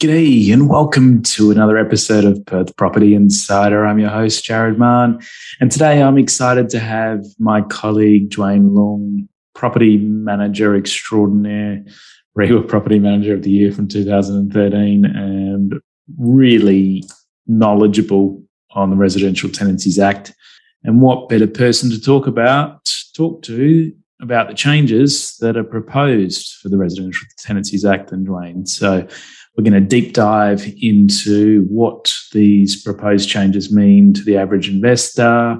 G'day and welcome to another episode of Perth Property Insider. I'm your host, Jared Mann. And today I'm excited to have my colleague, Dwayne Long, property manager extraordinaire, REIWA Property Manager of the Year from 2013, and really knowledgeable on the Residential Tenancies Act. And what better person to talk about, talk to about the changes that are proposed for the Residential Tenancies Act than Dwayne. So we're going to deep dive into what these proposed changes mean to the average investor,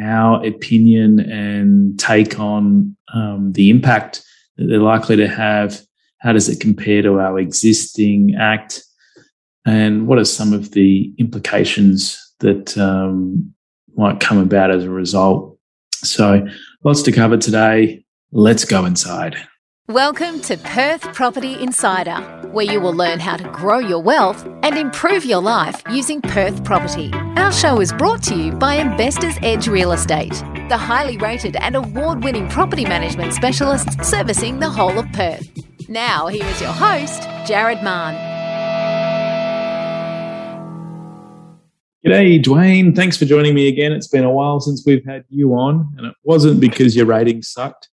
our opinion and take on um, the impact that they're likely to have. How does it compare to our existing act? And what are some of the implications that um, might come about as a result? So, lots to cover today. Let's go inside. Welcome to Perth Property Insider, where you will learn how to grow your wealth and improve your life using Perth property. Our show is brought to you by Investors Edge Real Estate, the highly rated and award winning property management specialists servicing the whole of Perth. Now, here is your host, Jared Mann. G'day, Dwayne. Thanks for joining me again. It's been a while since we've had you on, and it wasn't because your ratings sucked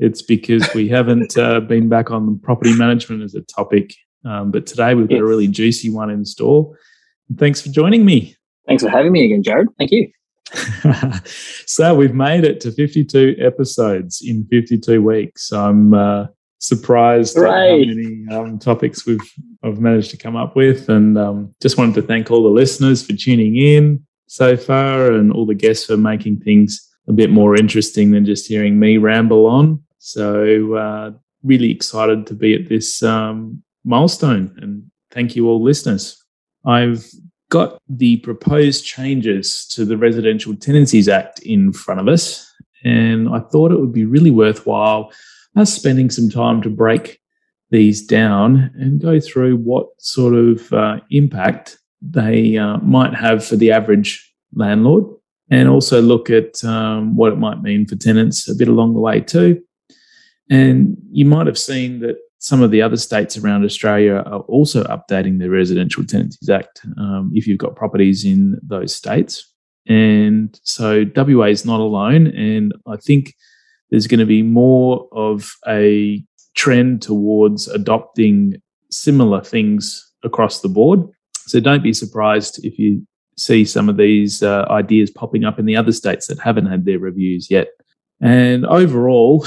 it's because we haven't uh, been back on property management as a topic. Um, but today we've got yes. a really juicy one in store. Thanks for joining me. Thanks for having me again, Jared. Thank you. so we've made it to 52 episodes in 52 weeks. I'm uh, surprised at how many um, topics we've I've managed to come up with, and um, just wanted to thank all the listeners for tuning in so far, and all the guests for making things a bit more interesting than just hearing me ramble on. So, uh, really excited to be at this um, milestone. And thank you, all listeners. I've got the proposed changes to the Residential Tenancies Act in front of us. And I thought it would be really worthwhile us spending some time to break these down and go through what sort of uh, impact they uh, might have for the average landlord and also look at um, what it might mean for tenants a bit along the way too. And you might have seen that some of the other states around Australia are also updating their Residential Tenancies Act um, if you've got properties in those states. And so WA is not alone. And I think there's going to be more of a trend towards adopting similar things across the board. So don't be surprised if you see some of these uh, ideas popping up in the other states that haven't had their reviews yet. And overall,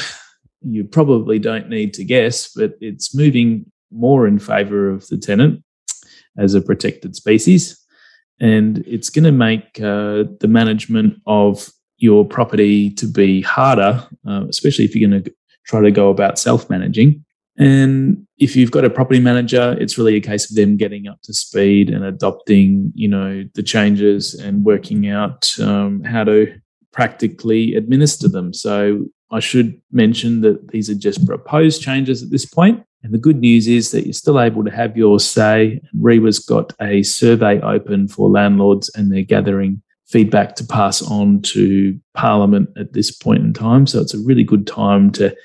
you probably don't need to guess, but it's moving more in favor of the tenant as a protected species. And it's going to make uh, the management of your property to be harder, uh, especially if you're going to try to go about self managing. And if you've got a property manager, it's really a case of them getting up to speed and adopting, you know, the changes and working out um, how to practically administer them. So I should mention that these are just proposed changes at this point. And the good news is that you're still able to have your say. REIWA's got a survey open for landlords and they're gathering feedback to pass on to Parliament at this point in time. So it's a really good time to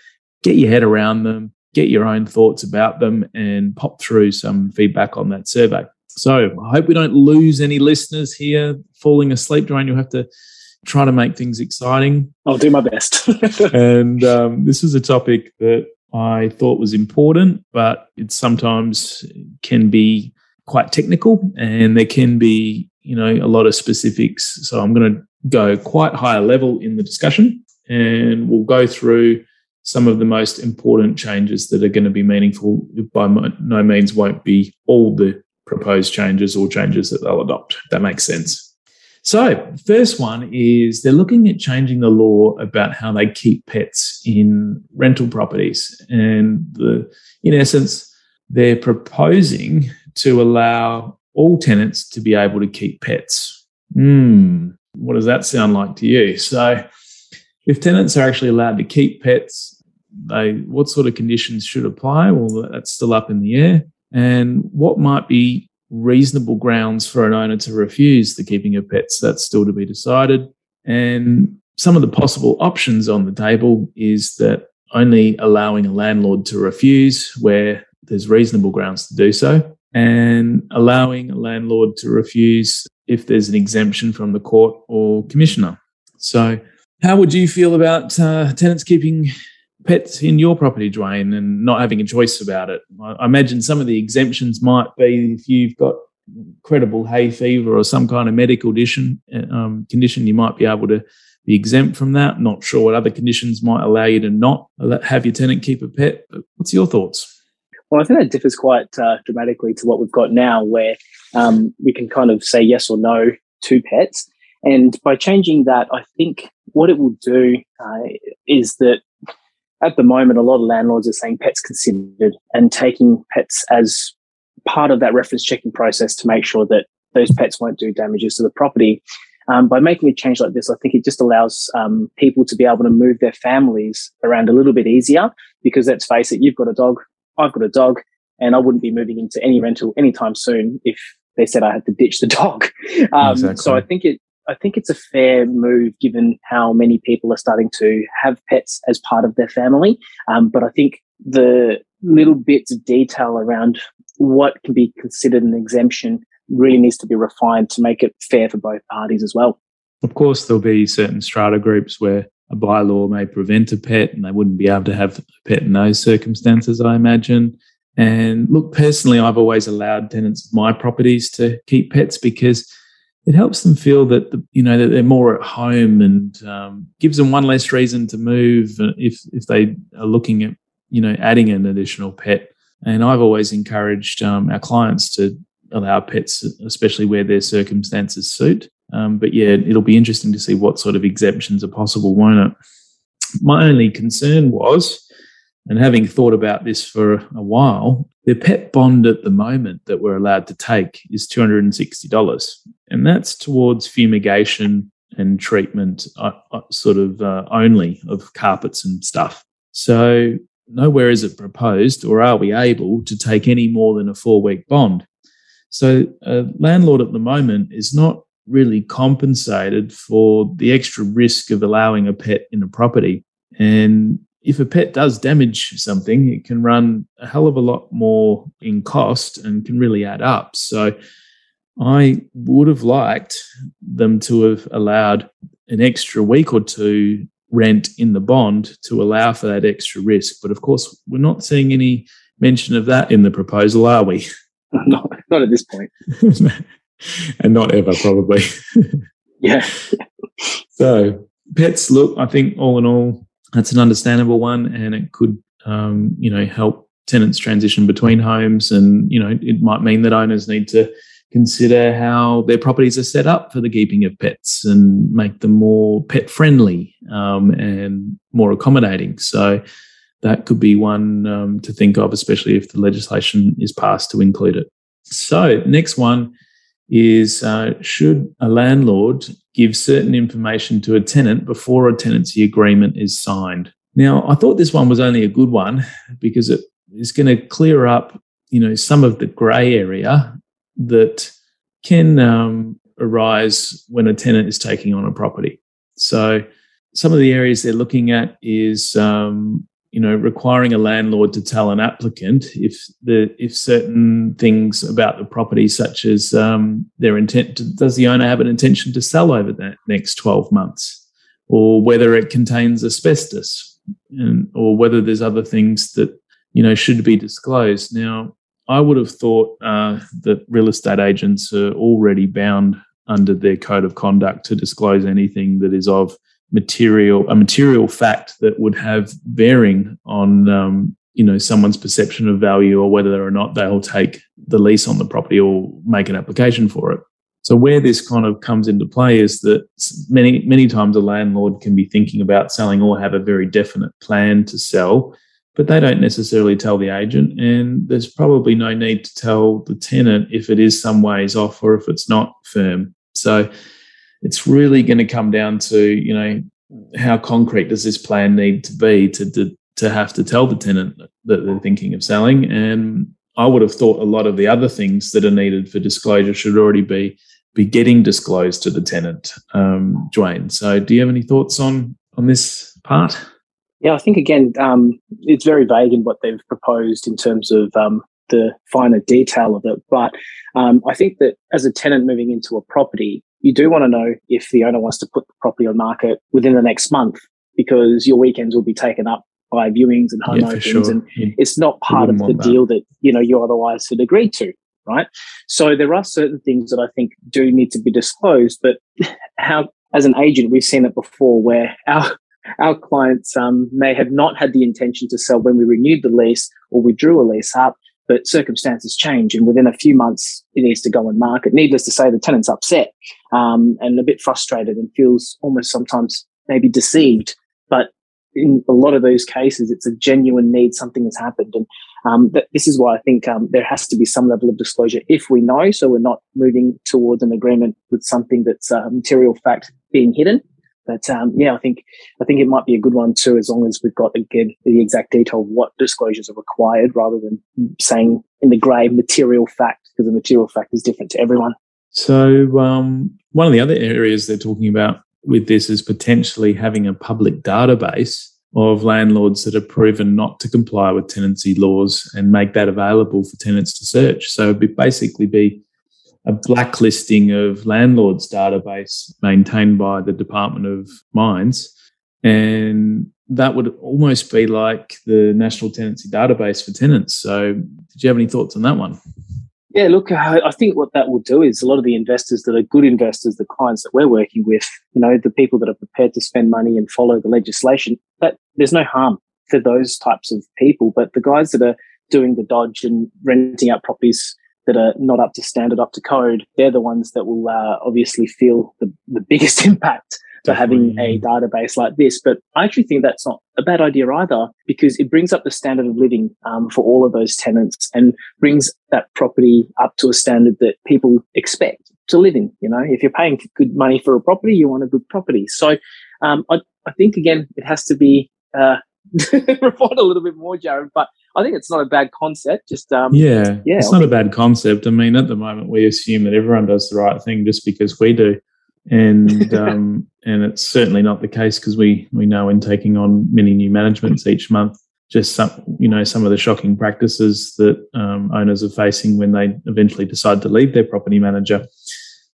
get your head around them, get your own thoughts about them, and pop through some feedback on that survey. So I hope we don't lose any listeners here falling asleep. Dwayne, you'll have to try to make things exciting. I'll do my best. and um, this is a topic that I thought was important, but it sometimes can be quite technical and there can be, you know, a lot of specifics. So I'm going to go quite higher level in the discussion and we'll go through some of the most important changes that are going to be meaningful. By no means won't be all the proposed changes or changes that they'll adopt. That makes sense. So, first one is they're looking at changing the law about how they keep pets in rental properties. And the, in essence, they're proposing to allow all tenants to be able to keep pets. Hmm, what does that sound like to you? So, if tenants are actually allowed to keep pets, they what sort of conditions should apply? Well, that's still up in the air. And what might be reasonable grounds for an owner to refuse the keeping of pets. That's still to be decided. And some of the possible options on the table is that only allowing a landlord to refuse where there's reasonable grounds to do so. and allowing a landlord to refuse if there's an exemption from the court or commissioner. So, how would you feel about uh, tenants keeping pets in your property, Dwayne, and not having a choice about it? I imagine some of the exemptions might be if you've got credible hay fever or some kind of medical condition, um, condition, you might be able to be exempt from that. Not sure what other conditions might allow you to not have your tenant keep a pet. But what's your thoughts? Well, I think that differs quite uh, dramatically to what we've got now, where um, we can kind of say yes or no to pets. And by changing that, I think what it will do uh, is that at the moment, a lot of landlords are saying pets considered and taking pets as part of that reference checking process to make sure that those pets won't do damages to the property. Um, by making a change like this, I think it just allows um, people to be able to move their families around a little bit easier because let's face it, you've got a dog, I've got a dog, and I wouldn't be moving into any rental anytime soon if they said I had to ditch the dog. Um, exactly. So I think it, I think it's a fair move given how many people are starting to have pets as part of their family. Um, but I think the little bits of detail around what can be considered an exemption really needs to be refined to make it fair for both parties as well. Of course, there'll be certain strata groups where a bylaw may prevent a pet and they wouldn't be able to have a pet in those circumstances, I imagine. And look, personally, I've always allowed tenants of my properties to keep pets because it helps them feel that the, you know that they're more at home and um, gives them one less reason to move if if they are looking at you know adding an additional pet. And I've always encouraged um, our clients to allow pets, especially where their circumstances suit. Um, but yeah, it'll be interesting to see what sort of exemptions are possible, won't it? My only concern was, and having thought about this for a while, the pet bond at the moment that we're allowed to take is $260. And that's towards fumigation and treatment, uh, uh, sort of uh, only of carpets and stuff. So, nowhere is it proposed, or are we able to take any more than a four week bond? So, a landlord at the moment is not really compensated for the extra risk of allowing a pet in a property. And if a pet does damage something, it can run a hell of a lot more in cost and can really add up. So, I would have liked them to have allowed an extra week or two rent in the bond to allow for that extra risk. But of course, we're not seeing any mention of that in the proposal, are we? No, not at this point. and not ever, probably. yeah. so, pets, look, I think all in all, that's an understandable one, and it could, um, you know, help tenants transition between homes. And, you know, it might mean that owners need to consider how their properties are set up for the keeping of pets and make them more pet friendly um, and more accommodating. So, that could be one um, to think of, especially if the legislation is passed to include it. So, next one is uh, should a landlord give certain information to a tenant before a tenancy agreement is signed? Now, I thought this one was only a good one because it is going to clear up, you know, some of the grey area that can um, arise when a tenant is taking on a property. So, some of the areas they're looking at is um, you know, requiring a landlord to tell an applicant if the if certain things about the property, such as um, their intent, to, does the owner have an intention to sell over that next twelve months, or whether it contains asbestos, and or whether there's other things that you know should be disclosed. Now, I would have thought uh, that real estate agents are already bound under their code of conduct to disclose anything that is of material a material fact that would have bearing on um, you know someone's perception of value or whether or not they'll take the lease on the property or make an application for it. So where this kind of comes into play is that many many times a landlord can be thinking about selling or have a very definite plan to sell but they don't necessarily tell the agent and there's probably no need to tell the tenant if it is some ways off or if it's not firm. So it's really going to come down to you know how concrete does this plan need to be to, to to have to tell the tenant that they're thinking of selling and i would have thought a lot of the other things that are needed for disclosure should already be be getting disclosed to the tenant um, Dwayne. so do you have any thoughts on on this part yeah i think again um, it's very vague in what they've proposed in terms of um, the finer detail of it. But um, I think that as a tenant moving into a property, you do want to know if the owner wants to put the property on market within the next month because your weekends will be taken up by viewings and home yeah, opens, sure. and yeah. it's not part of the deal that. that you know you otherwise had agreed to, right? So there are certain things that I think do need to be disclosed, but how as an agent we've seen it before where our our clients um, may have not had the intention to sell when we renewed the lease or we drew a lease up, but circumstances change and within a few months it needs to go on market. Needless to say, the tenant's upset um, and a bit frustrated and feels almost sometimes maybe deceived. But in a lot of those cases, it's a genuine need. Something has happened. And um, this is why I think um, there has to be some level of disclosure if we know, so we're not moving towards an agreement with something that's a material fact being hidden. But um, yeah, I think I think it might be a good one too, as long as we've got again the exact detail of what disclosures are required, rather than saying in the grey material fact, because the material fact is different to everyone. So um, one of the other areas they're talking about with this is potentially having a public database of landlords that are proven not to comply with tenancy laws and make that available for tenants to search. So it'd basically be a blacklisting of landlords database maintained by the Department of Mines. And that would almost be like the National Tenancy Database for tenants. So, did you have any thoughts on that one? Yeah, look, I think what that will do is a lot of the investors that are good investors, the clients that we're working with, you know, the people that are prepared to spend money and follow the legislation, that there's no harm for those types of people. But the guys that are doing the dodge and renting out properties that are not up to standard, up to code, they're the ones that will uh, obviously feel the, the biggest impact for having a database like this. But I actually think that's not a bad idea either because it brings up the standard of living um, for all of those tenants and brings that property up to a standard that people expect to live in. You know, if you're paying good money for a property, you want a good property. So um, I, I think again, it has to be uh, refined a little bit more, Jared. But I think it's not a bad concept. Just um, yeah, yeah, it's not a bad concept. I mean, at the moment, we assume that everyone does the right thing just because we do, and um, and it's certainly not the case because we we know in taking on many new managements each month, just some you know some of the shocking practices that um, owners are facing when they eventually decide to leave their property manager.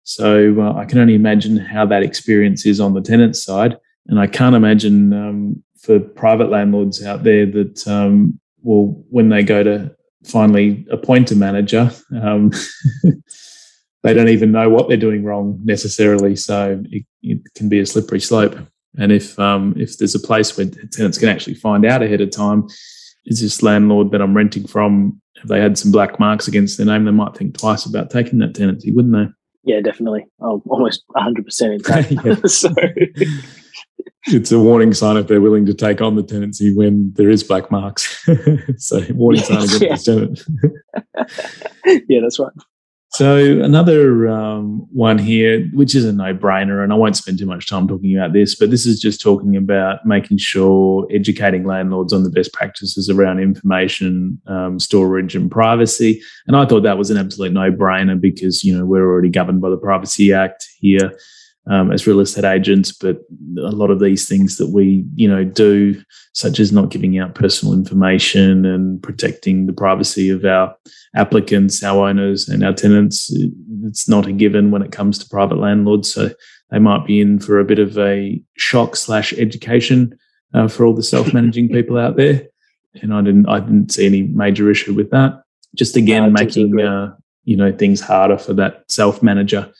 So uh, I can only imagine how that experience is on the tenant side, and I can't imagine um, for private landlords out there that um, well, when they go to finally appoint a manager, um, they don't even know what they're doing wrong necessarily. So it, it can be a slippery slope. And if um, if there's a place where tenants can actually find out ahead of time, is this landlord that I'm renting from, have they had some black marks against their name, they might think twice about taking that tenancy, wouldn't they? Yeah, definitely. Oh, almost 100% exactly. so it's a warning sign if they're willing to take on the tenancy when there is black marks. so warning sign against yeah. the tenant. yeah, that's right. So another um, one here, which is a no-brainer, and I won't spend too much time talking about this, but this is just talking about making sure educating landlords on the best practices around information um, storage and privacy. And I thought that was an absolute no-brainer because you know we're already governed by the Privacy Act here um, as real estate agents, but a lot of these things that we, you know, do, such as not giving out personal information and protecting the privacy of our applicants, our owners, and our tenants, it's not a given when it comes to private landlords. So they might be in for a bit of a shock slash education uh, for all the self-managing people out there. And I didn't, I didn't see any major issue with that. Just again, making uh, you know things harder for that self-manager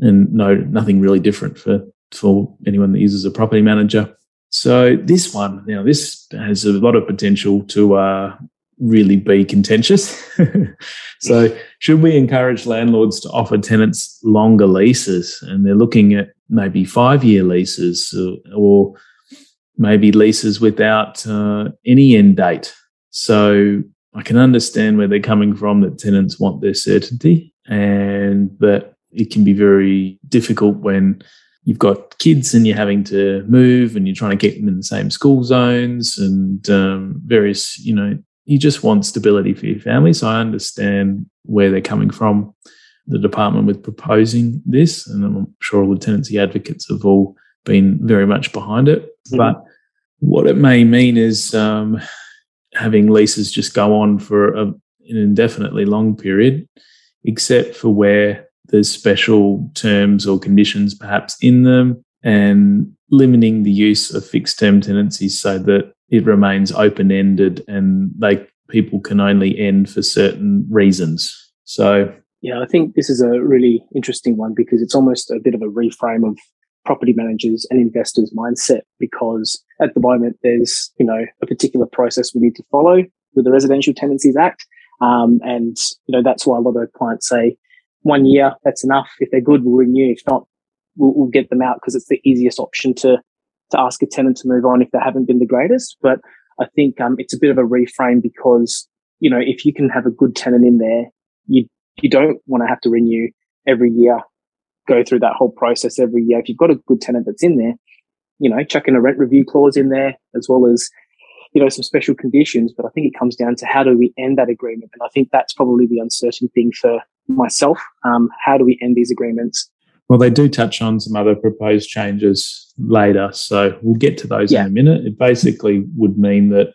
and no nothing really different for for anyone that uses a property manager. So this one, now this has a lot of potential to uh, really be contentious. so should we encourage landlords to offer tenants longer leases? And they're looking at maybe five year leases or, or maybe leases without uh, any end date. So I can understand where they're coming from that tenants want their certainty and that it can be very difficult when you've got kids and you're having to move and you're trying to get them in the same school zones and um, various, you know, you just want stability for your family. So I understand where they're coming from, the department with proposing this. And I'm sure all the tenancy advocates have all been very much behind it. Mm-hmm. But what it may mean is um, having leases just go on for a, an indefinitely long period, except for where there's special terms or conditions perhaps in them, and limiting the use of fixed term tenancies so that it remains open ended and they people can only end for certain reasons. So yeah, I think this is a really interesting one because it's almost a bit of a reframe of property managers and investors mindset because at the moment there's you know a particular process we need to follow with the Residential Tenancies Act, um, and you know that's why a lot of clients say one year that's enough. If they're good, we'll renew. If not, we'll, we'll get them out because it's the easiest option to to ask a tenant to move on if they haven't been the greatest. But I think um, it's a bit of a reframe because you know if you can have a good tenant in there, you you don't want to have to renew every year, go through that whole process every year. If you've got a good tenant that's in there, you know, chucking a rent review clause in there as well as you know some special conditions. But I think it comes down to how do we end that agreement, and I think that's probably the uncertain thing for myself. Um, how do we end these agreements? Well, they do touch on some other proposed changes later, so we'll get to those yeah. in a minute. It basically would mean that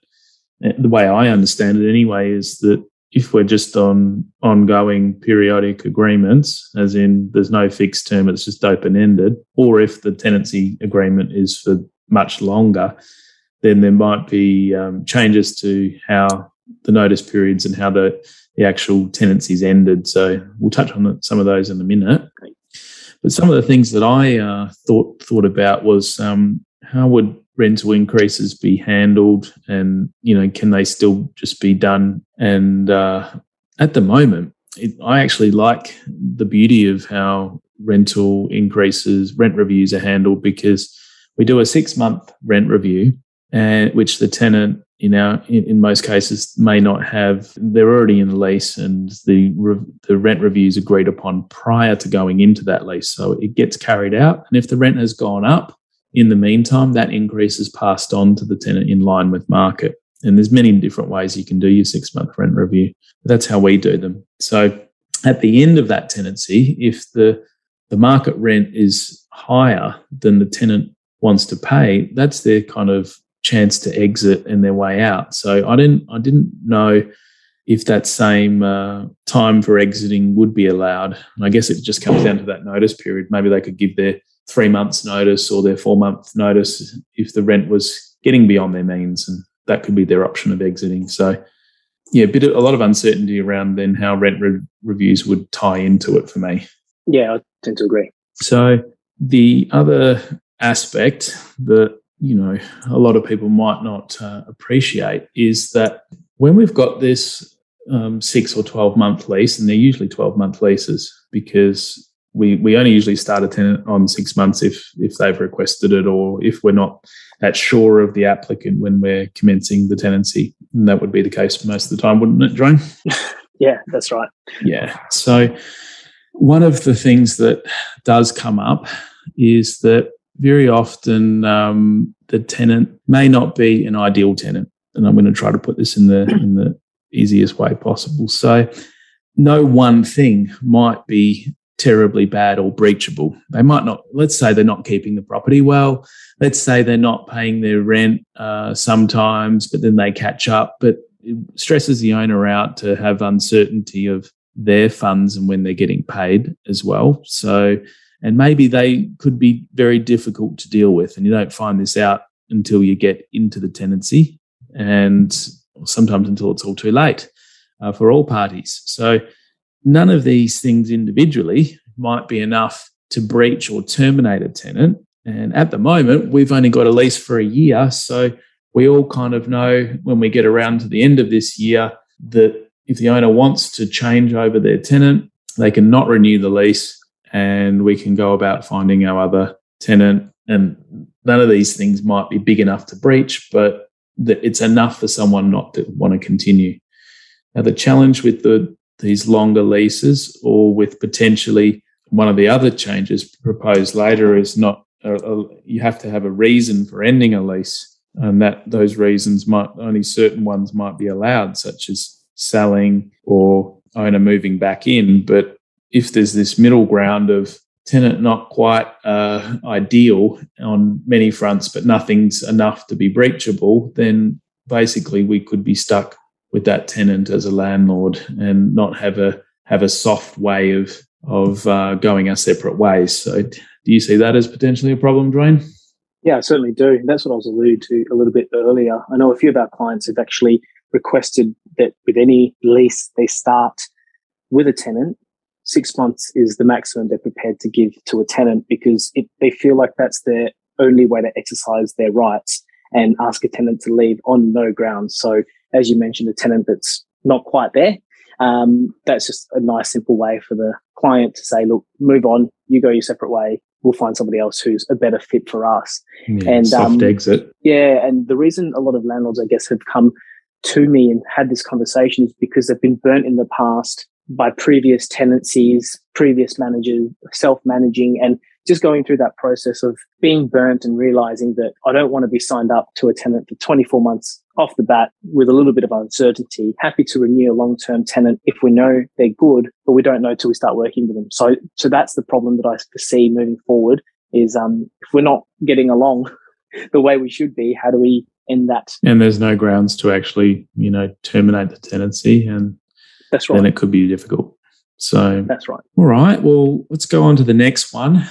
eh, the way I understand it anyway is that if we're just on ongoing periodic agreements, as in there's no fixed term, it's just open ended, or if the tenancy agreement is for much longer, then there might be um, changes to how the notice periods and how the, the actual tenancies ended. So we'll touch on some of those in a minute. But some of the things that I uh, thought thought about was um, how would rental increases be handled, and you know, can they still just be done? And uh, at the moment, it, I actually like the beauty of how rental increases, rent reviews are handled because we do a six month rent review, and which the tenant in our in, in, most cases may not have. They're already in the lease and the the rent reviews agreed upon prior to going into that lease. So it gets carried out. And if the rent has gone up in the meantime that increase is passed on to the tenant in line with market. And there's many different ways you can do your six month rent review. That's how we do them. So at the end of that tenancy if the the market rent is higher than the tenant wants to pay that's their kind of chance to exit and their way out. So I didn't I didn't know if that same uh, time for exiting would be allowed. And I guess it just comes down to that notice period. Maybe they could give their three months notice or their four month notice if the rent was getting beyond their means, and that could be their option of exiting. So yeah, a bit of, a lot of uncertainty around then how rent re- reviews would tie into it for me. Yeah, I tend to agree. So the other aspect that you know a lot of people might not uh, appreciate is that when we've got this um, six or 12 month lease, and they're usually 12 month leases because we, we only usually start a tenant on six months if if they've requested it or if we're not that sure of the applicant when we're commencing the tenancy. And that would be the case most of the time, wouldn't it, Jerome? yeah, that's right. Yeah. So one of the things that does come up is that very often um, the tenant may not be an ideal tenant, and I'm going to try to put this in the in the easiest way possible. So, no one thing might be terribly bad or breachable. They might not. Let's say they're not keeping the property well. Let's say they're not paying their rent uh, sometimes, but then they catch up. But it stresses the owner out to have uncertainty of their funds and when they're getting paid as well. So and maybe they could be very difficult to deal with. And you don't find this out until you get into the tenancy and sometimes until it's all too late uh, for all parties. So none of these things individually might be enough to breach or terminate a tenant. And at the moment, we've only got a lease for a year. So we all kind of know when we get around to the end of this year that if the owner wants to change over their tenant, they can not renew the lease and we can go about finding our other tenant. And none of these things might be big enough to breach, but it's enough for someone not to want to continue. Now, the challenge with the, these longer leases, or with potentially one of the other changes proposed later, is not a, a, you have to have a reason for ending a lease, and that those reasons might only certain ones might be allowed, such as selling or owner moving back in. But if there's this middle ground of tenant not quite uh, ideal on many fronts, but nothing's enough to be breachable, then basically we could be stuck with that tenant as a landlord and not have a have a soft way of of uh, going our separate ways. So, do you see that as potentially a problem, Dwayne? Yeah, I certainly do. That's what I was alluding to a little bit earlier. I know a few of our clients have actually requested that with any lease they start with a tenant. Six months is the maximum they're prepared to give to a tenant because it, they feel like that's their only way to exercise their rights and ask a tenant to leave on no grounds. So, as you mentioned, a tenant that's not quite there, um, that's just a nice, simple way for the client to say, look, move on, you go your separate way. We'll find somebody else who's a better fit for us. Yeah, and soft um, exit. Yeah. And the reason a lot of landlords, I guess, have come to me and had this conversation is because they've been burnt in the past by previous tenancies, previous managers, self managing, and just going through that process of being burnt and realizing that I don't want to be signed up to a tenant for 24 months off the bat with a little bit of uncertainty. Happy to renew a long term tenant if we know they're good, but we don't know till we start working with them. So, so that's the problem that I foresee moving forward is um, if we're not getting along the way we should be, how do we end that? And there's no grounds to actually, you know, terminate the tenancy and that's right. then it could be difficult. So that's right. All right. Well, let's go on to the next one.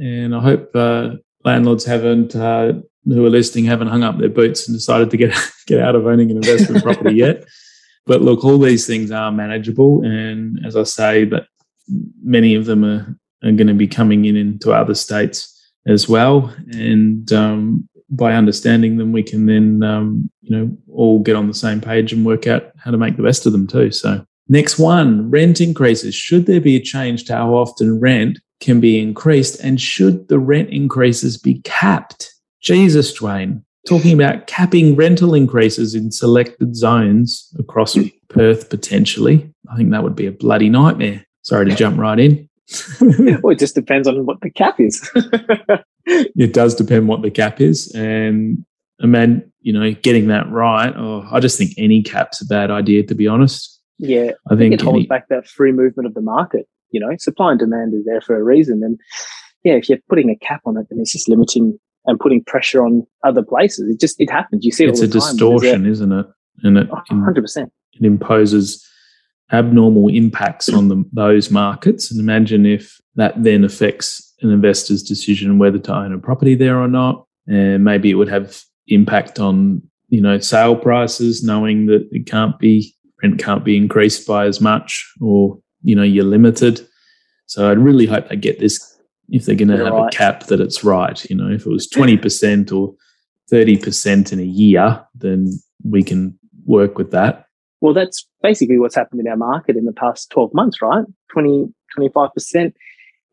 And I hope uh, landlords haven't, uh, who are listening, haven't hung up their boots and decided to get get out of owning an investment property yet. But look, all these things are manageable, and as I say, but many of them are, are going to be coming in into other states as well. And um, by understanding them, we can then um, you know all get on the same page and work out how to make the best of them too. So next one, rent increases. Should there be a change to how often rent can be increased? And should the rent increases be capped? Jesus, Dwayne, talking about capping rental increases in selected zones across hmm. Perth potentially. I think that would be a bloody nightmare. Sorry to jump right in. well, it just depends on what the cap is. it does depend what the cap is. And I man, you know, getting that right, oh, I just think any cap's a bad idea, to be honest. Yeah, I think, it holds any, back that free movement of the market you know, supply and demand is there for a reason. And yeah, if you're putting a cap on it, then it's just limiting and putting pressure on other places. It just it happens. You see it it's a distortion, is not it? And it oh, hundred percent it imposes abnormal impacts on the, those markets. And imagine if that then affects an investor's decision whether to own a property there or not. And maybe it would have impact on you know sale prices, knowing that it can't be rent can't be increased by as much, or you know you're limited. So I'd really hope they get this if they're going to have right. a cap that it's right. You know, if it was twenty percent or thirty percent in a year, then we can work with that. Well, that's basically what's happened in our market in the past 12 months, right? 20, 25%.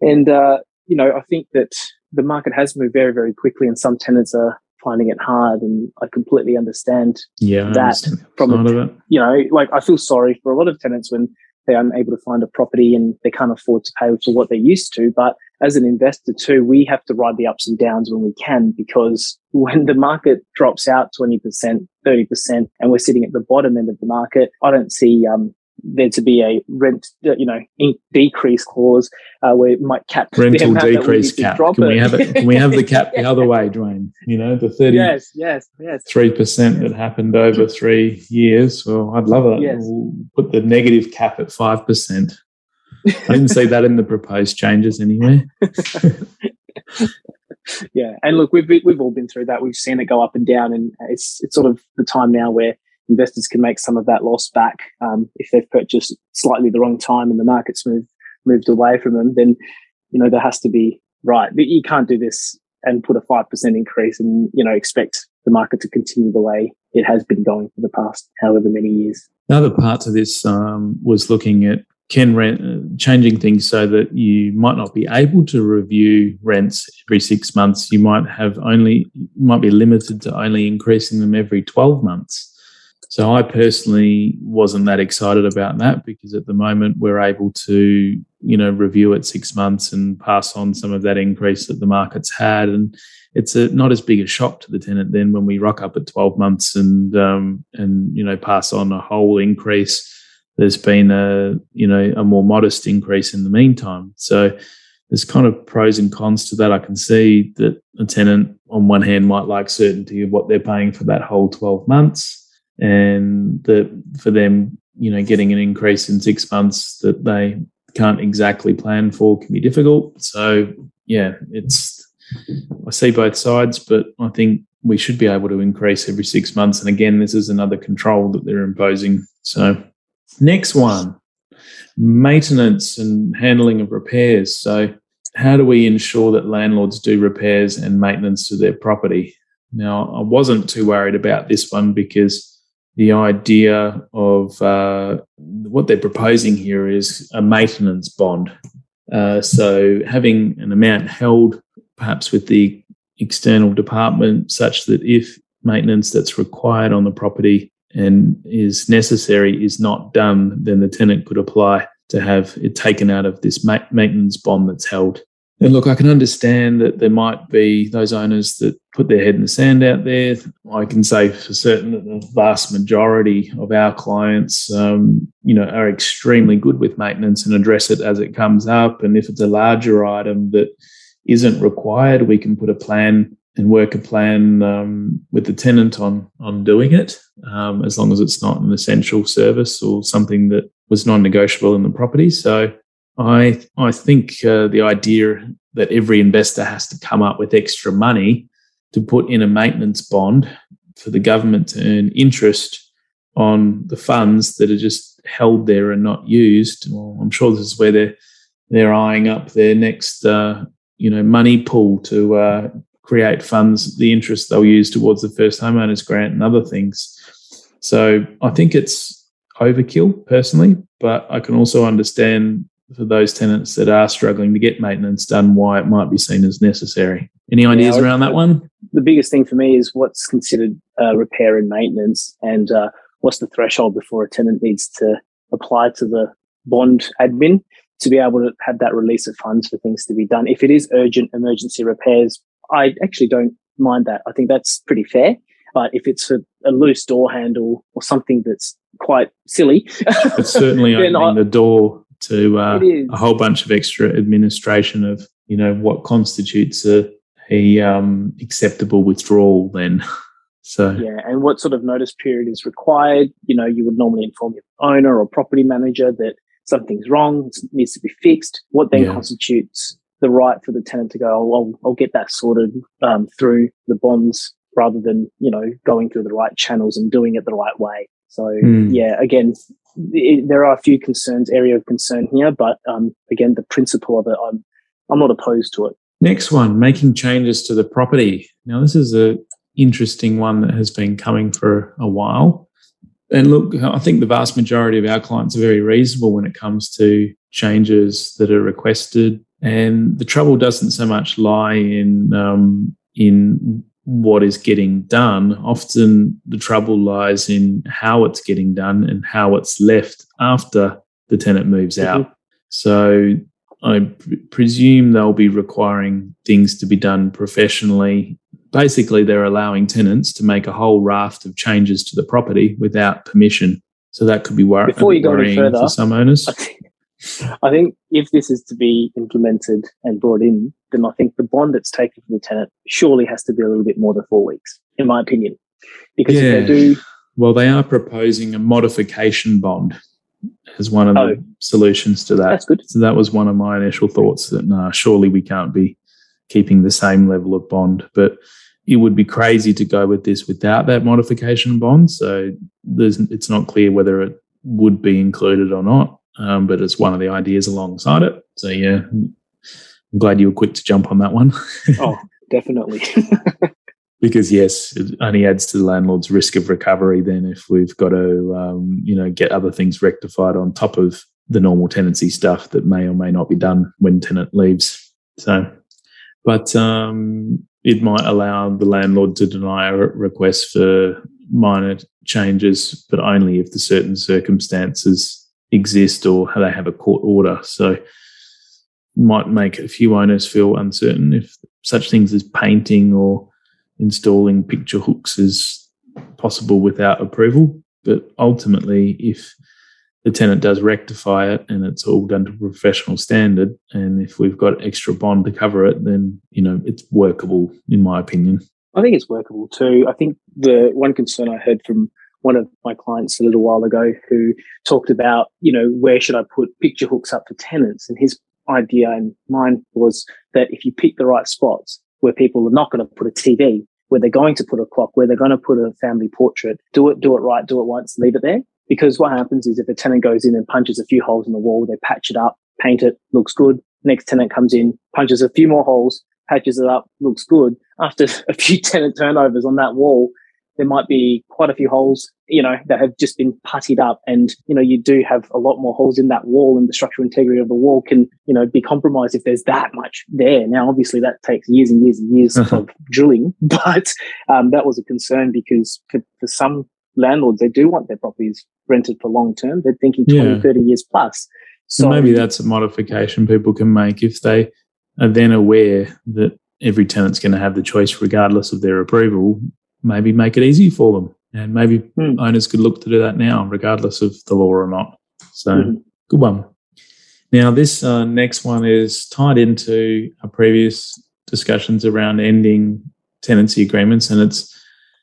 And, uh, you know, I think that the market has moved very, very quickly and some tenants are finding it hard. And I completely understand yeah, that understand from, a, you know, like I feel sorry for a lot of tenants when they're unable to find a property and they can't afford to pay for what they're used to. But as an investor too, we have to ride the ups and downs when we can because when the market drops out 20%, 30%, and we're sitting at the bottom end of the market, I don't see um, there to be a rent, uh, you know, decrease clause uh, where it might cap rental decrease cap. Can we have it? Can we have the cap the other way, Dwayne? You know, the thirty. Yes, yes, yes. Three percent that happened over three years. Well, I'd love it. Yes. We'll put the negative cap at five percent. I didn't see that in the proposed changes anywhere. yeah, and look, we've we've all been through that. We've seen it go up and down, and it's it's sort of the time now where investors can make some of that loss back um, if they've purchased slightly the wrong time and the market's moved moved away from them. Then you know there has to be right. You can't do this and put a five percent increase and you know expect the market to continue the way it has been going for the past however many years. Another part of this um, was looking at can rent uh, changing things so that you might not be able to review rents every six months. You might have only might be limited to only increasing them every twelve months. So I personally wasn't that excited about that because at the moment we're able to, you know, review it six months and pass on some of that increase that the market's had, and it's a, not as big a shock to the tenant then when we rock up at twelve months and um, and you know pass on a whole increase. There's been a you know a more modest increase in the meantime. So there's kind of pros and cons to that. I can see that a tenant on one hand might like certainty of what they're paying for that whole 12 months and that for them, you know, getting an increase in six months that they can't exactly plan for can be difficult. So yeah, it's I see both sides, but I think we should be able to increase every six months. And again, this is another control that they're imposing. So next one, maintenance and handling of repairs. So how do we ensure that landlords do repairs and maintenance to their property? Now, I wasn't too worried about this one because the idea of uh, what they're proposing here is a maintenance bond. Uh, so having an amount held perhaps with the external department such that if maintenance that's required on the property and is necessary is not done, then the tenant could apply to have it taken out of this maintenance bond that's held. And look, I can understand that there might be those owners that put their head in the sand out there. I can say for certain that the vast majority of our clients, um, you know, are extremely good with maintenance and address it as it comes up. And if it's a larger item that isn't required, we can put a plan and work a plan um, with the tenant on on doing it, um, as long as it's not an essential service or something that was non-negotiable in the property. So I I think uh, the idea that every investor has to come up with extra money to put in a maintenance bond for the government to earn interest on the funds that are just held there and not used. Well, I'm sure this is where they're they're eyeing up their next uh, you know money pool to uh, create funds, the interest they'll use towards the first homeowners grant and other things. So I think it's overkill personally, but I can also understand for those tenants that are struggling to get maintenance done, why it might be seen as necessary. Any ideas yeah, around that one? The biggest thing for me is what's considered uh, repair and maintenance, and uh, what's the threshold before a tenant needs to apply to the bond admin to be able to have that release of funds for things to be done. If it is urgent emergency repairs, I actually don't mind that. I think that's pretty fair. But if it's a, a loose door handle or something that's quite silly, it's certainly opening I, the door to uh, a whole bunch of extra administration of you know what constitutes a, a um, acceptable withdrawal then. So yeah, and what sort of notice period is required? You know, you would normally inform your owner or property manager that something's wrong, needs to be fixed. What then yeah. constitutes the right for the tenant to go, oh, I'll, I'll get that sorted um, through the bonds rather than, you know, going through the right channels and doing it the right way. So mm. yeah, again, there are a few concerns, area of concern here, but um, again, the principle of it, I'm, I'm not opposed to it. Next one, making changes to the property. Now, this is a interesting one that has been coming for a while. And look, I think the vast majority of our clients are very reasonable when it comes to changes that are requested. And the trouble doesn't so much lie in um, in what is getting done. Often the trouble lies in how it's getting done and how it's left after the tenant moves mm-hmm. out. So I presume they'll be requiring things to be done professionally basically they're allowing tenants to make a whole raft of changes to the property without permission. So that could be wor- Before you go any further, for some owners. I think, I think if this is to be implemented and brought in, then I think the bond that's taken from the tenant surely has to be a little bit more than four weeks, in my opinion. Because yeah. if they do. Well, they are proposing a modification bond as one of oh, the solutions to that. That's good. So that was one of my initial thoughts that, nah, surely we can't be keeping the same level of bond. But it would be crazy to go with this without that modification bond. So it's not clear whether it would be included or not, um, but it's one of the ideas alongside it. So yeah, I'm glad you were quick to jump on that one. oh, definitely. because yes, it only adds to the landlord's risk of recovery. Then if we've got to, um, you know, get other things rectified on top of the normal tenancy stuff that may or may not be done when tenant leaves. So, but um, it might allow the landlord to deny a request for minor changes, but only if the certain circumstances exist or how they have a court order. So might make a few owners feel uncertain if such things as painting or installing picture hooks is possible without approval. But ultimately, if the tenant does rectify it and it's all done to professional standard and if we've got extra bond to cover it then you know it's workable in my opinion i think it's workable too i think the one concern i heard from one of my clients a little while ago who talked about, you know, where should I put picture hooks up for tenants? And his idea and mine was that if you pick the right spots where people are not going to put a TV, where they're going to put a clock, where they're going to put a family portrait, do it, do it right, do it once, leave it there. Because what happens is if a tenant goes in and punches a few holes in the wall, they patch it up, paint it, looks good. Next tenant comes in, punches a few more holes, patches it up, looks good. After a few tenant turnovers on that wall, there might be quite a few holes, you know, that have just been puttied up. And, you know, you do have a lot more holes in that wall and the structural integrity of the wall can, you know, be compromised if there's that much there. Now, obviously that takes years and years and years uh-huh. of drilling, but um, that was a concern because for, for some landlords, they do want their properties rented for long term. They're thinking 20, yeah. 30 years plus. So and maybe that's a modification people can make if they are then aware that every tenant's going to have the choice regardless of their approval maybe make it easy for them. And maybe mm. owners could look to do that now, regardless of the law or not. So, mm. good one. Now, this uh, next one is tied into our previous discussions around ending tenancy agreements, and it's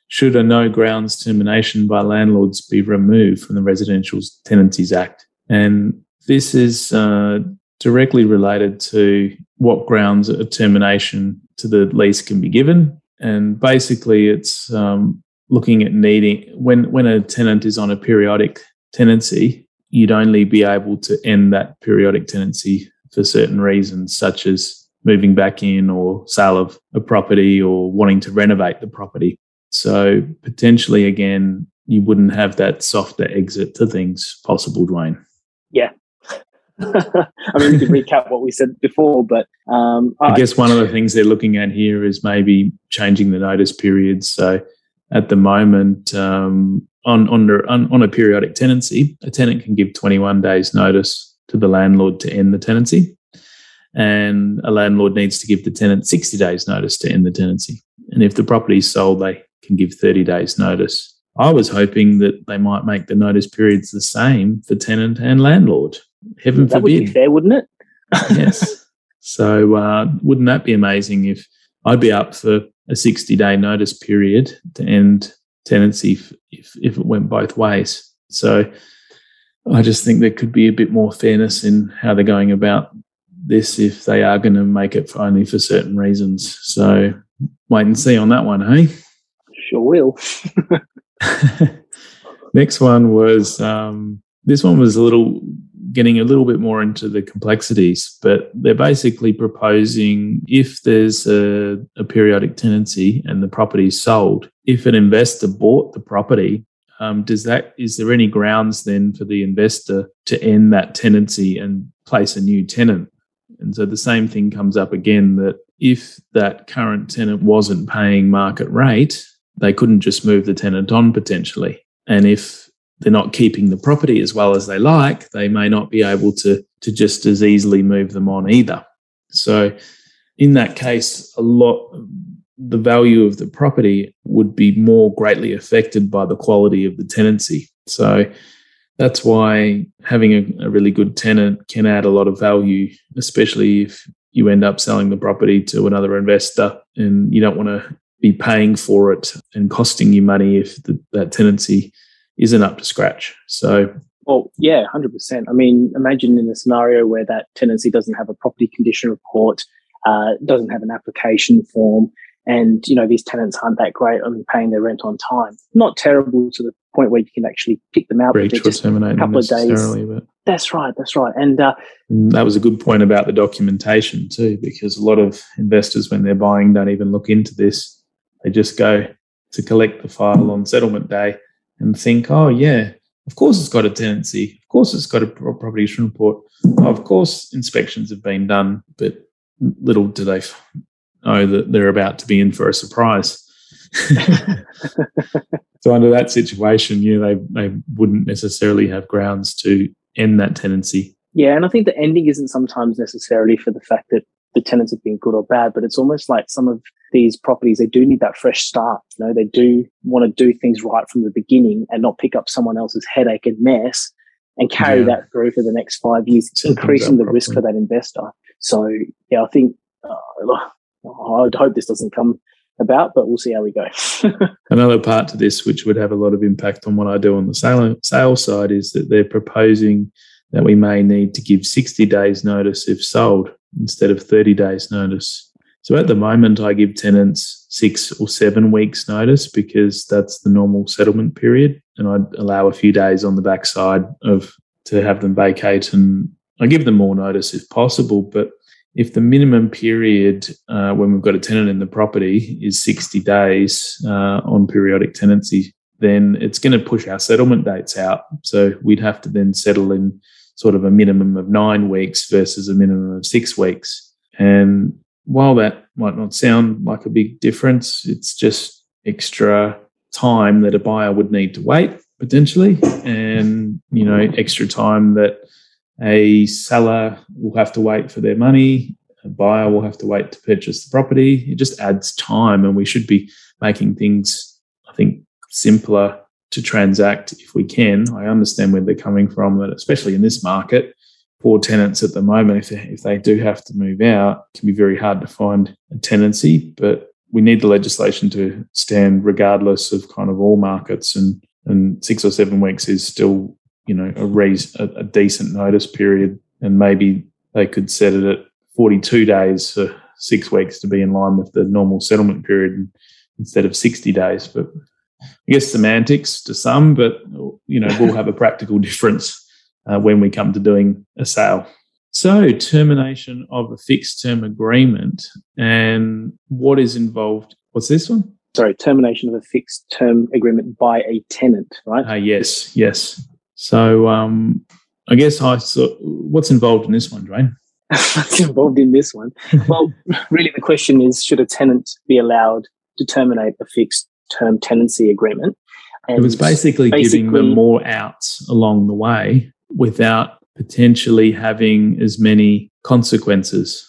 should a no grounds termination by landlords be removed from the Residential Tenancies Act? And this is uh, directly related to what grounds a termination to the lease can be given and basically it's um, looking at needing when when a tenant is on a periodic tenancy you'd only be able to end that periodic tenancy for certain reasons such as moving back in or sale of a property or wanting to renovate the property. So potentially again you wouldn't have that softer exit to things possible dwayne. Yeah. I mean, we could recap what we said before, but um, I, I guess one of the things they're looking at here is maybe changing the notice periods. So at the moment, um, on, on, on, on a periodic tenancy, a tenant can give 21 days notice to the landlord to end the tenancy. And a landlord needs to give the tenant 60 days notice to end the tenancy. And if the property is sold, they can give 30 days notice. I was hoping that they might make the notice periods the same for tenant and landlord. Heaven that forbid. Would be fair, wouldn't it? yes. So uh, wouldn't that be amazing if I'd be up for a 60 day notice period to end tenancy if, if, if it went both ways. So I just think there could be a bit more fairness in how they're going about this if they are going to make it for only for certain reasons. So wait and see on that one, hey? Sure will. Next one was um, this one was a little getting a little bit more into the complexities, but they're basically proposing if there's a, a periodic tenancy and the property is sold, if an investor bought the property, um, does that is there any grounds then for the investor to end that tenancy and place a new tenant? And so the same thing comes up again that if that current tenant wasn't paying market rate, they couldn't just move the tenant on potentially. And if they're not keeping the property as well as they like, they may not be able to, to just as easily move them on either. So, in that case, a lot the value of the property would be more greatly affected by the quality of the tenancy. So, that's why having a, a really good tenant can add a lot of value, especially if you end up selling the property to another investor and you don't want to be paying for it and costing you money if the, that tenancy isn't up to scratch. So, well, yeah, hundred percent. I mean, imagine in a scenario where that tenancy doesn't have a property condition report, uh, doesn't have an application form, and you know these tenants aren't that great on paying their rent on time. Not terrible to the point where you can actually pick them out. Breach or terminate a couple of days. But that's right. That's right. And, uh, and that was a good point about the documentation too, because a lot of investors, when they're buying, don't even look into this. They just go to collect the file on settlement day and think, oh, yeah, of course it's got a tenancy. Of course it's got a property report. Of course inspections have been done, but little do they know that they're about to be in for a surprise. so under that situation, yeah, they, they wouldn't necessarily have grounds to end that tenancy. Yeah, and I think the ending isn't sometimes necessarily for the fact that the tenants have been good or bad, but it's almost like some of these properties, they do need that fresh start. You know, they do want to do things right from the beginning and not pick up someone else's headache and mess and carry yeah. that through for the next five years, it's increasing the risk for that investor. So, yeah, I think uh, I'd hope this doesn't come about, but we'll see how we go. Another part to this, which would have a lot of impact on what I do on the sale, sales side, is that they're proposing that we may need to give 60 days notice if sold instead of 30 days notice. So at the moment, I give tenants six or seven weeks notice because that's the normal settlement period, and I allow a few days on the backside of to have them vacate, and I give them more notice if possible. But if the minimum period uh, when we've got a tenant in the property is 60 days uh, on periodic tenancy, then it's going to push our settlement dates out. So we'd have to then settle in sort of a minimum of nine weeks versus a minimum of six weeks. And while that might not sound like a big difference, it's just extra time that a buyer would need to wait potentially, and you know, extra time that a seller will have to wait for their money, a buyer will have to wait to purchase the property. It just adds time, and we should be making things, I think, simpler to transact if we can. I understand where they're coming from, that especially in this market, poor tenants at the moment, if they, if they do have to move out, it can be very hard to find a tenancy. But we need the legislation to stand regardless of kind of all markets, and and six or seven weeks is still you know a, res- a, a decent notice period, and maybe they could set it at 42 days for six weeks to be in line with the normal settlement period instead of 60 days. But I guess semantics to some, but you know we'll have a practical difference uh, when we come to doing a sale. So, termination of a fixed term agreement and what is involved. What's this one? Sorry, termination of a fixed term agreement by a tenant, right? Uh, yes, yes. So, um, I guess I saw what's involved in this one, Dwayne? what's involved in this one? Well, really, the question is should a tenant be allowed to terminate a fixed term tenancy agreement? And it was basically, basically giving them more outs along the way without potentially having as many consequences?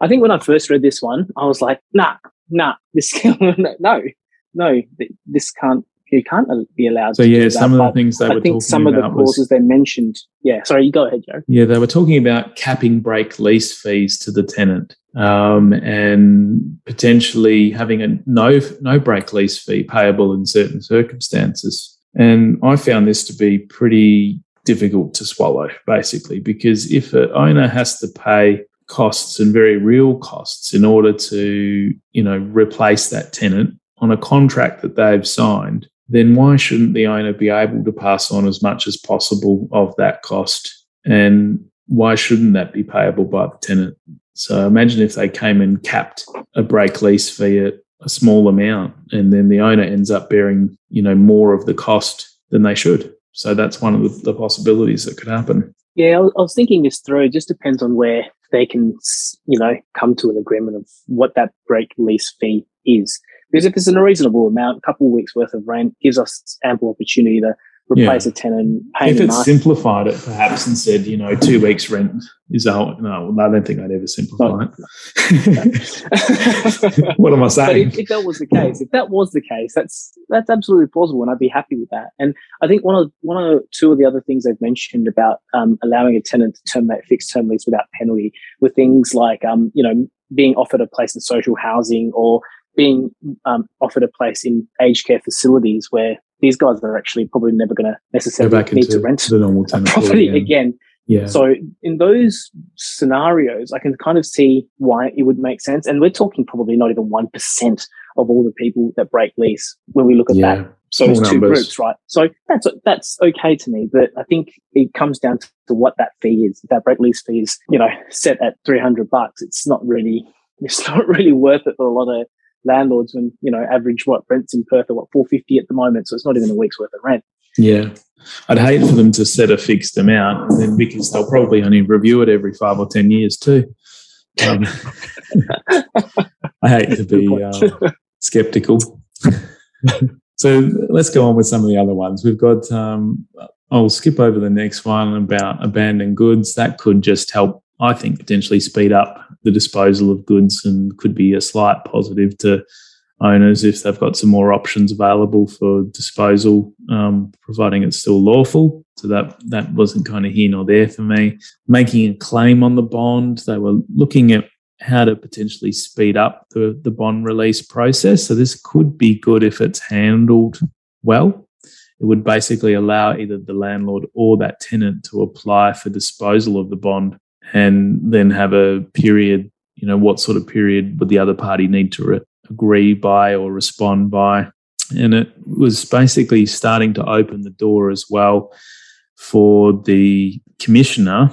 I think when I first read this one, I was like, nah, nah, this can't, no, no, this can't you can't be allowed. So yeah, some of the things they were talking about. I were think some of the clauses was, they mentioned. Yeah, sorry, you go ahead, Joe. Yeah, they were talking about capping break lease fees to the tenant, um, and potentially having a no no break lease fee payable in certain circumstances. And I found this to be pretty difficult to swallow, basically, because if an owner has to pay costs and very real costs in order to, you know, replace that tenant on a contract that they've signed, then why shouldn't the owner be able to pass on as much as possible of that cost? And why shouldn't that be payable by the tenant? So imagine if they came and capped a break lease fee at a small amount and then the owner ends up bearing, you know, more of the cost than they should. So that's one of the, possibilities that could happen. Yeah, I was thinking this through. It just depends on where they can, you know, come to an agreement of what that break lease fee is. Because if it's a reasonable amount, a couple of weeks worth of rent gives us ample opportunity to replace yeah. a tenant. If it's simplified it perhaps and said, you know, two weeks rent is whole, no, I don't think I'd ever simplify it. what am I saying? If, if, that was the case, if that was the case, that's that's absolutely plausible, and I'd be happy with that. And I think one of one or two of the other things they've mentioned about um, allowing a tenant to terminate fixed term lease without penalty were things like, um, you know, being offered a place in social housing or being um, offered a place in aged care facilities where these guys are actually probably never going to necessarily need to rent the normal a property again. again. Yeah. So in those scenarios, I can kind of see why it would make sense. And we're talking probably not even one percent of all the people that break lease when we look at yeah. that. So those two groups, right? So that's that's okay to me, but I think it comes down to, to what that fee is. If that break lease fee is, you know, set at three hundred bucks, it's not really it's not really worth it for a lot of landlords when you know average what rents in Perth are what four fifty at the moment, so it's not even a week's worth of rent. Yeah, I'd hate for them to set a fixed amount, and then because they'll probably only review it every five or ten years too. Um, I hate to be uh, skeptical. so let's go on with some of the other ones. We've got. Um, I'll skip over the next one about abandoned goods. That could just help I think potentially speed up the disposal of goods and could be a slight positive to owners if they've got some more options available for disposal, um, providing it's still lawful. So that that wasn't kind of here nor there for me. Making a claim on the bond, they were looking at how to potentially speed up the, the bond release process. So this could be good if it's handled well. It would basically allow either the landlord or that tenant to apply for disposal of the bond and then have a period, you know, what sort of period would the other party need to re- agree by or respond by? And it was basically starting to open the door as well for the commissioner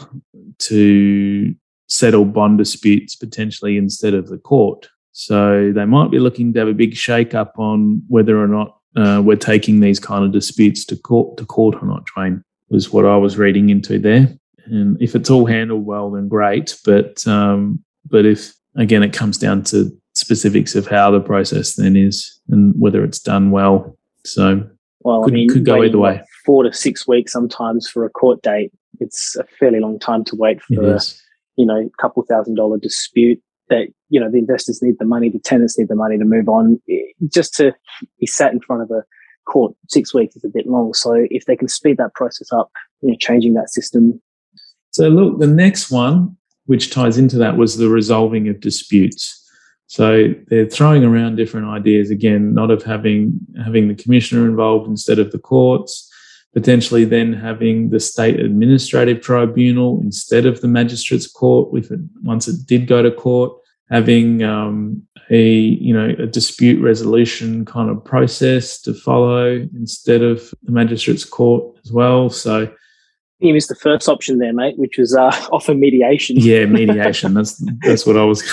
to settle bond disputes potentially instead of the court. So they might be looking to have a big shake up on whether or not uh, we're taking these kind of disputes to court to court or not. Train was what I was reading into there. And if it's all handled well, then great. But um, but if again it comes down to specifics of how the process then is and whether it's done well. So well, could, I mean, could go either way. Four to six weeks sometimes for a court date. It's a fairly long time to wait for a, you know, a couple thousand dollar dispute that, you know, the investors need the money, the tenants need the money to move on. Just to be sat in front of a court six weeks is a bit long. So if they can speed that process up, you know, changing that system. So look, the next one, which ties into that, was the resolving of disputes. So they're throwing around different ideas again, not of having having the commissioner involved instead of the courts, potentially then having the state administrative tribunal instead of the magistrates court if it, once it did go to court having um, a you know a dispute resolution kind of process to follow instead of the magistrates court as well so you missed the first option there mate which was uh, offer mediation. Yeah mediation. That's that's what i was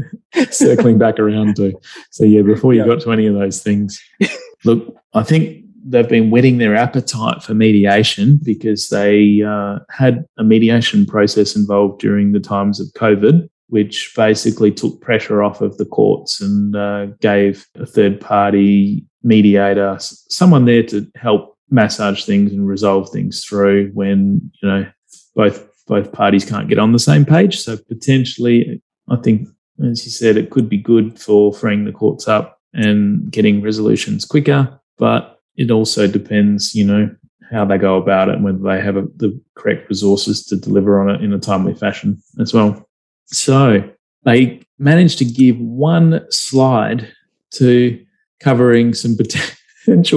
circling back around to. So yeah before you yeah. got to any of those things look i think they've been whetting their appetite for mediation because they uh, had a mediation process involved during the times of COVID, which basically took pressure off of the courts and uh, gave a third party mediator, someone there to help massage things and resolve things through when you know both both parties can't get on the same page. So potentially, I think, as you said, it could be good for freeing the courts up and getting resolutions quicker. But it also depends, you know, how they go about it and whether they have a, the correct resources to deliver on it in a timely fashion as well. So they managed to give one slide to covering some potential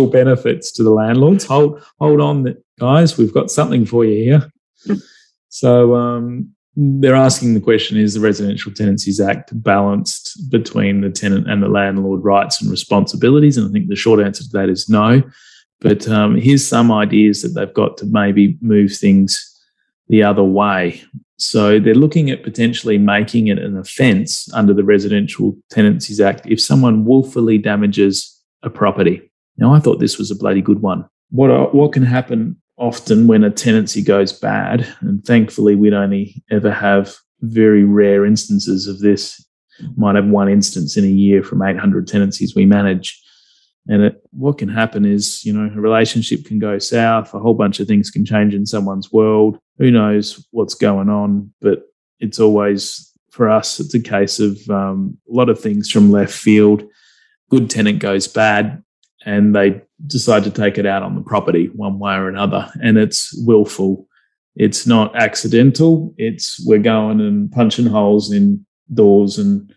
benefits to the landlords. Hold, hold on, guys. We've got something for you here. So um, they're asking the question: Is the Residential Tenancies Act balanced between the tenant and the landlord rights and responsibilities? And I think the short answer to that is no. But um, here's some ideas that they've got to maybe move things the other way. So they're looking at potentially making it an offence under the Residential Tenancies Act if someone willfully damages a property. Now, I thought this was a bloody good one. What what can happen often when a tenancy goes bad, and thankfully we'd only ever have very rare instances of this. Might have one instance in a year from 800 tenancies we manage. And it, what can happen is, you know, a relationship can go south, a whole bunch of things can change in someone's world. Who knows what's going on? But it's always, for us, it's a case of um, a lot of things from left field. Good tenant goes bad, and they decide to take it out on the property one way or another. And it's willful. It's not accidental. It's we're going and punching holes in doors and,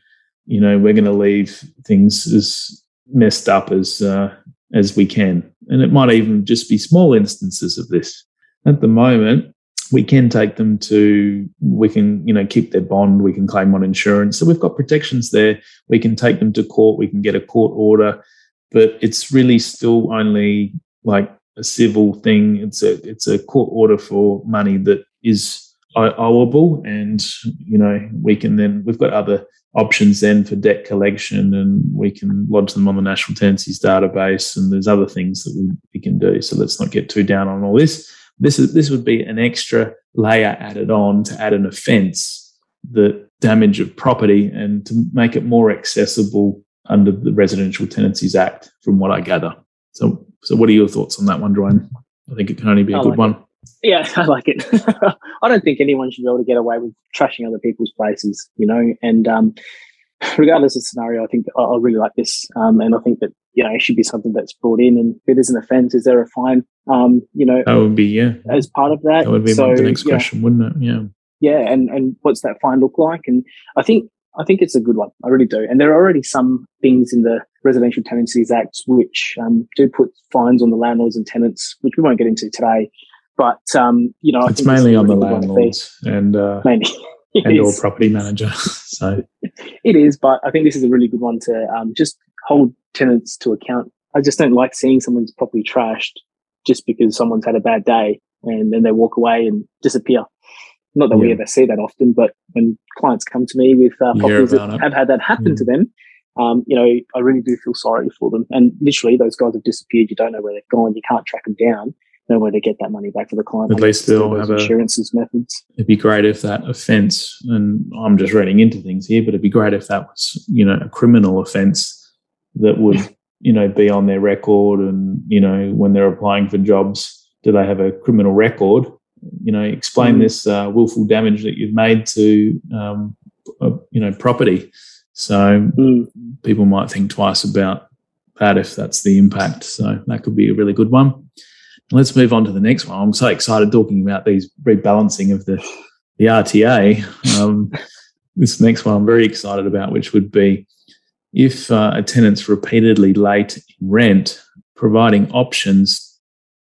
you know, we're going to leave things as messed up as, uh, as we can. And it might even just be small instances of this. At the moment, we can take them to we can you know keep their bond we can claim on insurance so we've got protections there we can take them to court we can get a court order but it's really still only like a civil thing. It's a it's a court order for money that is owable, and you know we can then we've got other options then for debt collection, and we can lodge them on the National Tenancies database, and there's other things that we, we can do. So let's not get too down on all this. This is this would be an extra layer added on to add an offence the damage of property and to make it more accessible under the Residential Tenancies Act, from what I gather. So, so what are your thoughts on that one, Dwayne? I think it can only be a I good like one. It. Yeah, I like it. I don't think anyone should be able to get away with trashing other people's places, you know. And um, regardless of scenario, I think I, I really like this, um, and I think that you know it should be something that's brought in. And if it is an offence, is there a fine? Um, you know, that would be yeah as part of that. That would be so, the next question, wouldn't it? Yeah. Yeah, and and what's that fine look like? And I think I think it's a good one. I really do. And there are already some things in the Residential Tenancies Act which um, do put fines on the landlords and tenants, which we won't get into today. But um, you know, it's mainly on the landlords and uh, mainly. and or property manager. so it is, but I think this is a really good one to um, just hold tenants to account. I just don't like seeing someone's property trashed just because someone's had a bad day and then they walk away and disappear. Not that yeah. we ever see that often, but when clients come to me with uh, properties that it. have had that happen to them, um, you know, I really do feel sorry for them. And literally, those guys have disappeared. You don't know where they've gone. You can't track them down. No where to get that money back for the client. At least they'll have insurances a, methods. It'd be great if that offence, and I'm just reading into things here, but it'd be great if that was, you know, a criminal offence that would, you know, be on their record, and you know, when they're applying for jobs, do they have a criminal record? You know, explain mm. this uh, willful damage that you've made to, um, uh, you know, property. So mm. people might think twice about that if that's the impact. So that could be a really good one. Let's move on to the next one. I'm so excited talking about these rebalancing of the the RTA. Um, this next one I'm very excited about, which would be if uh, a tenant's repeatedly late in rent, providing options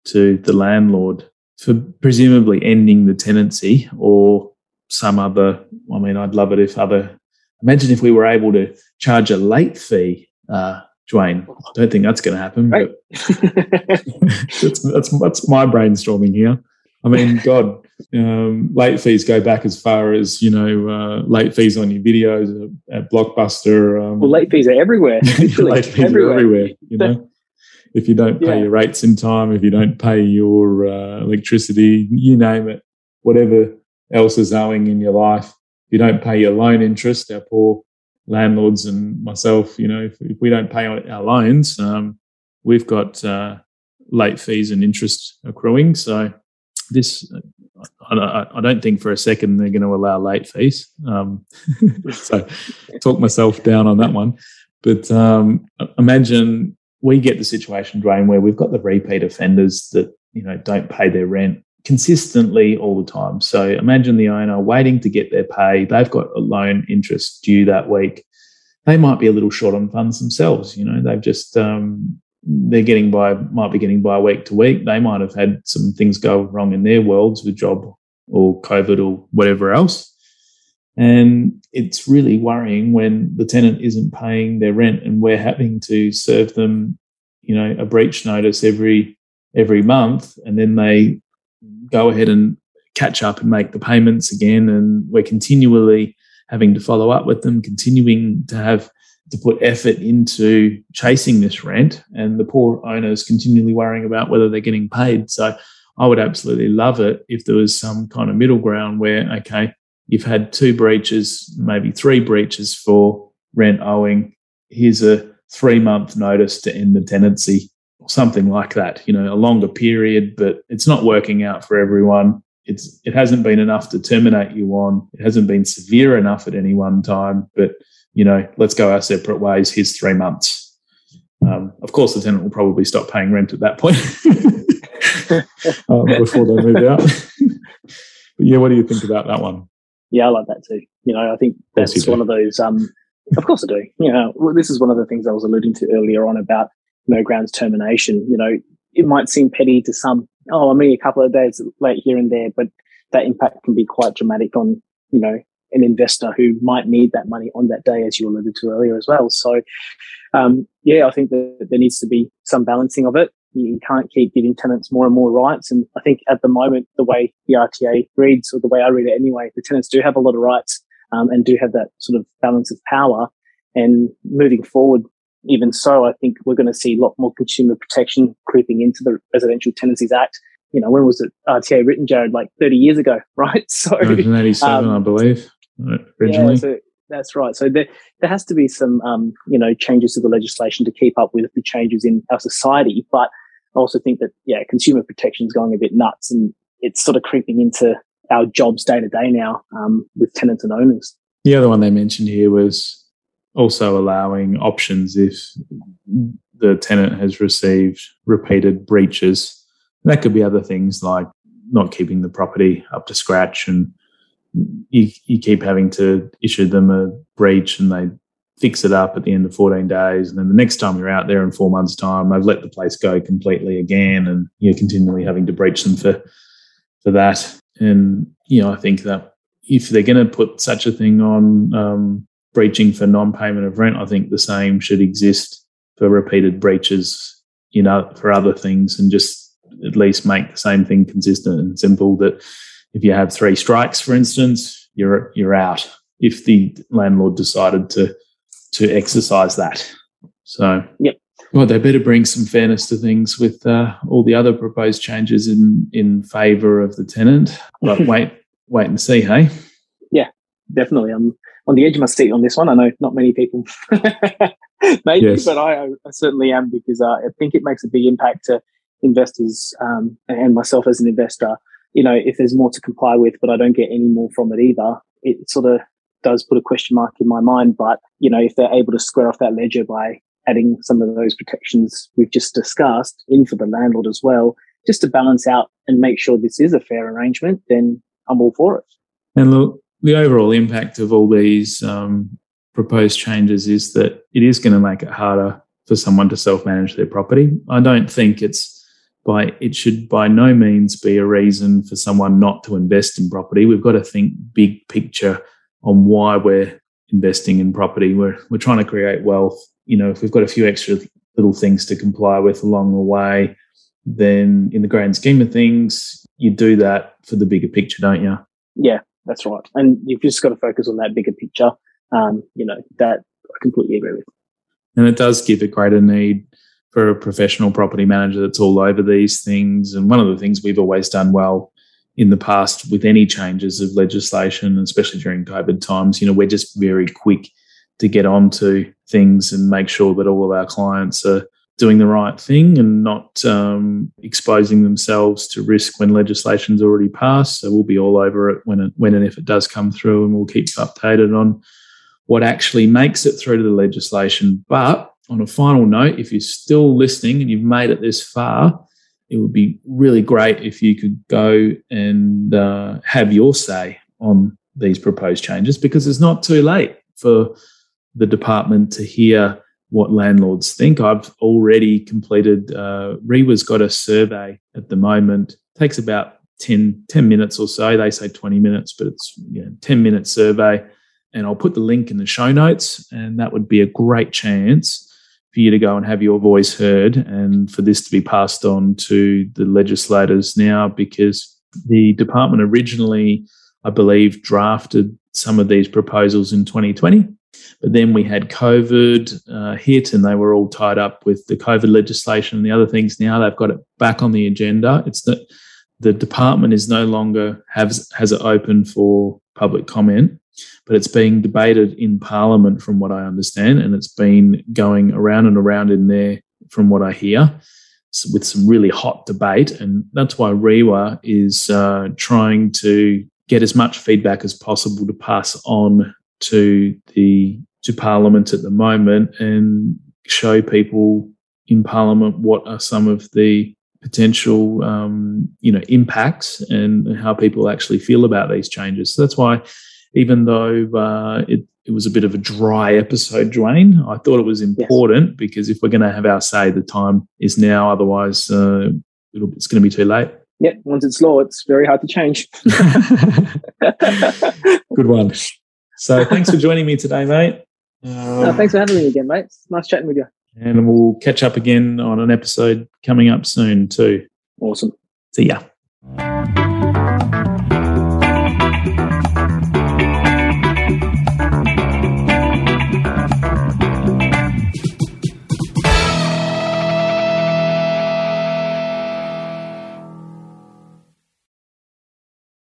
to the landlord for presumably ending the tenancy or some other. I mean, I'd love it if other. Imagine if we were able to charge a late fee, uh, Dwayne. I don't think that's going to happen. Right. But that's, that's that's my brainstorming here. I mean, God, um, late fees go back as far as you know, uh, late fees on your videos at Blockbuster. Um, well, late fees are everywhere. late fees everywhere. are everywhere. You know, if you don't pay yeah. your rates in time, if you don't pay your uh, electricity, you name it, whatever else is owing in your life, if you don't pay your loan interest, our poor landlords and myself, you know, if, if we don't pay our loans, um, we've got uh, late fees and interest accruing. So this, I, I, don't think for a second they're going to allow late fees. Um, so talk myself down on that one. But um, imagine we get the situation, Dwayne, where we've got the repeat offenders that you know don't pay their rent consistently all the time. So imagine the owner waiting to get their pay. They've got a loan interest due that week. They might be a little short on funds themselves. You know, they've just um, they're getting by might be getting by week to week. They might have had some things go wrong in their worlds with job or COVID or whatever else. And it's really worrying when the tenant isn't paying their rent and we're having to serve them, you know, a breach notice every every month. And then they go ahead and catch up and make the payments again. And we're continually having to follow up with them, continuing to have to put effort into chasing this rent. And the poor owners continually worrying about whether they're getting paid. So I would absolutely love it if there was some kind of middle ground where, okay, you've had two breaches, maybe three breaches for rent owing. Here's a three month notice to end the tenancy, or something like that. You know, a longer period, but it's not working out for everyone. It's it hasn't been enough to terminate you on. It hasn't been severe enough at any one time. But you know, let's go our separate ways. Here's three months. Um, of course, the tenant will probably stop paying rent at that point um, before they move out. but yeah, what do you think about that one? Yeah, I like that too. You know, I think that's one of those. Um, of course, I do. You know, this is one of the things I was alluding to earlier on about no grounds termination. You know, it might seem petty to some. Oh, I mean, a couple of days late here and there, but that impact can be quite dramatic on you know an investor who might need that money on that day, as you alluded to earlier as well. So, um, yeah, I think that there needs to be some balancing of it you can't keep giving tenants more and more rights. And I think at the moment, the way the RTA reads, or the way I read it anyway, the tenants do have a lot of rights um, and do have that sort of balance of power. And moving forward, even so, I think we're going to see a lot more consumer protection creeping into the Residential Tenancies Act. You know, when was it RTA written, Jared? Like 30 years ago, right? So 1987, um, I believe, originally. Yeah, so that's right. So there, there has to be some, um, you know, changes to the legislation to keep up with the changes in our society. But I also think that, yeah, consumer protection is going a bit nuts and it's sort of creeping into our jobs day to day now um, with tenants and owners. The other one they mentioned here was also allowing options if the tenant has received repeated breaches. that could be other things like not keeping the property up to scratch and you, you keep having to issue them a breach and they fix it up at the end of 14 days. And then the next time you're out there in four months' time, they've let the place go completely again. And you're continually having to breach them for, for that. And, you know, I think that if they're going to put such a thing on um, breaching for non payment of rent, I think the same should exist for repeated breaches, you know, for other things and just at least make the same thing consistent and simple that if you have three strikes, for instance, you're you're out. If the landlord decided to to exercise that, so yep. Well, they better bring some fairness to things with uh, all the other proposed changes in in favour of the tenant. But wait, wait and see, hey? Yeah, definitely. I'm on the edge of my seat on this one. I know not many people, maybe, yes. but I, I, certainly am because uh, I think it makes a big impact to investors um, and myself as an investor, you know, if there's more to comply with, but I don't get any more from it either, it sort of does put a question mark in my mind. But, you know, if they're able to square off that ledger by adding some of those protections we've just discussed in for the landlord as well, just to balance out and make sure this is a fair arrangement, then I'm all for it. And look, the overall impact of all these um, proposed changes is that it is going to make it harder for someone to self manage their property. I don't think it's by it should by no means be a reason for someone not to invest in property. We've got to think big picture on why we're investing in property. We're we're trying to create wealth. You know, if we've got a few extra little things to comply with along the way, then in the grand scheme of things, you do that for the bigger picture, don't you? Yeah, that's right. And you've just got to focus on that bigger picture. Um, you know, that I completely agree with. And it does give a greater need for a professional property manager that's all over these things. And one of the things we've always done well in the past with any changes of legislation, especially during COVID times, you know, we're just very quick to get onto things and make sure that all of our clients are doing the right thing and not um, exposing themselves to risk when legislation's already passed. So we'll be all over it when it, when and if it does come through, and we'll keep updated on what actually makes it through to the legislation. But on a final note, if you're still listening and you've made it this far, it would be really great if you could go and uh, have your say on these proposed changes because it's not too late for the department to hear what landlords think. I've already completed, uh, REIWA's got a survey at the moment, takes about 10, 10 minutes or so. They say 20 minutes, but it's you know, 10 minute survey. And I'll put the link in the show notes, and that would be a great chance for you to go and have your voice heard and for this to be passed on to the legislators now because the department originally, I believe, drafted some of these proposals in 2020. But then we had COVID uh, hit and they were all tied up with the COVID legislation and the other things. Now they've got it back on the agenda. It's that the department is no longer has has it open for public comment but it's being debated in Parliament, from what I understand, and it's been going around and around in there, from what I hear, with some really hot debate. And that's why REIWA is uh, trying to get as much feedback as possible to pass on to the to Parliament at the moment and show people in Parliament what are some of the potential um, you know impacts and how people actually feel about these changes. So that's why even though uh, it, it was a bit of a dry episode, Dwayne. I thought it was important yes. because if we're going to have our say, the time is now. Otherwise, uh, it's going to be too late. Yeah, once it's law, it's very hard to change. Good one. So, thanks for joining me today, mate. Um, no, thanks for having me again, mate. It's nice chatting with you. And we'll catch up again on an episode coming up soon, too. Awesome. See ya.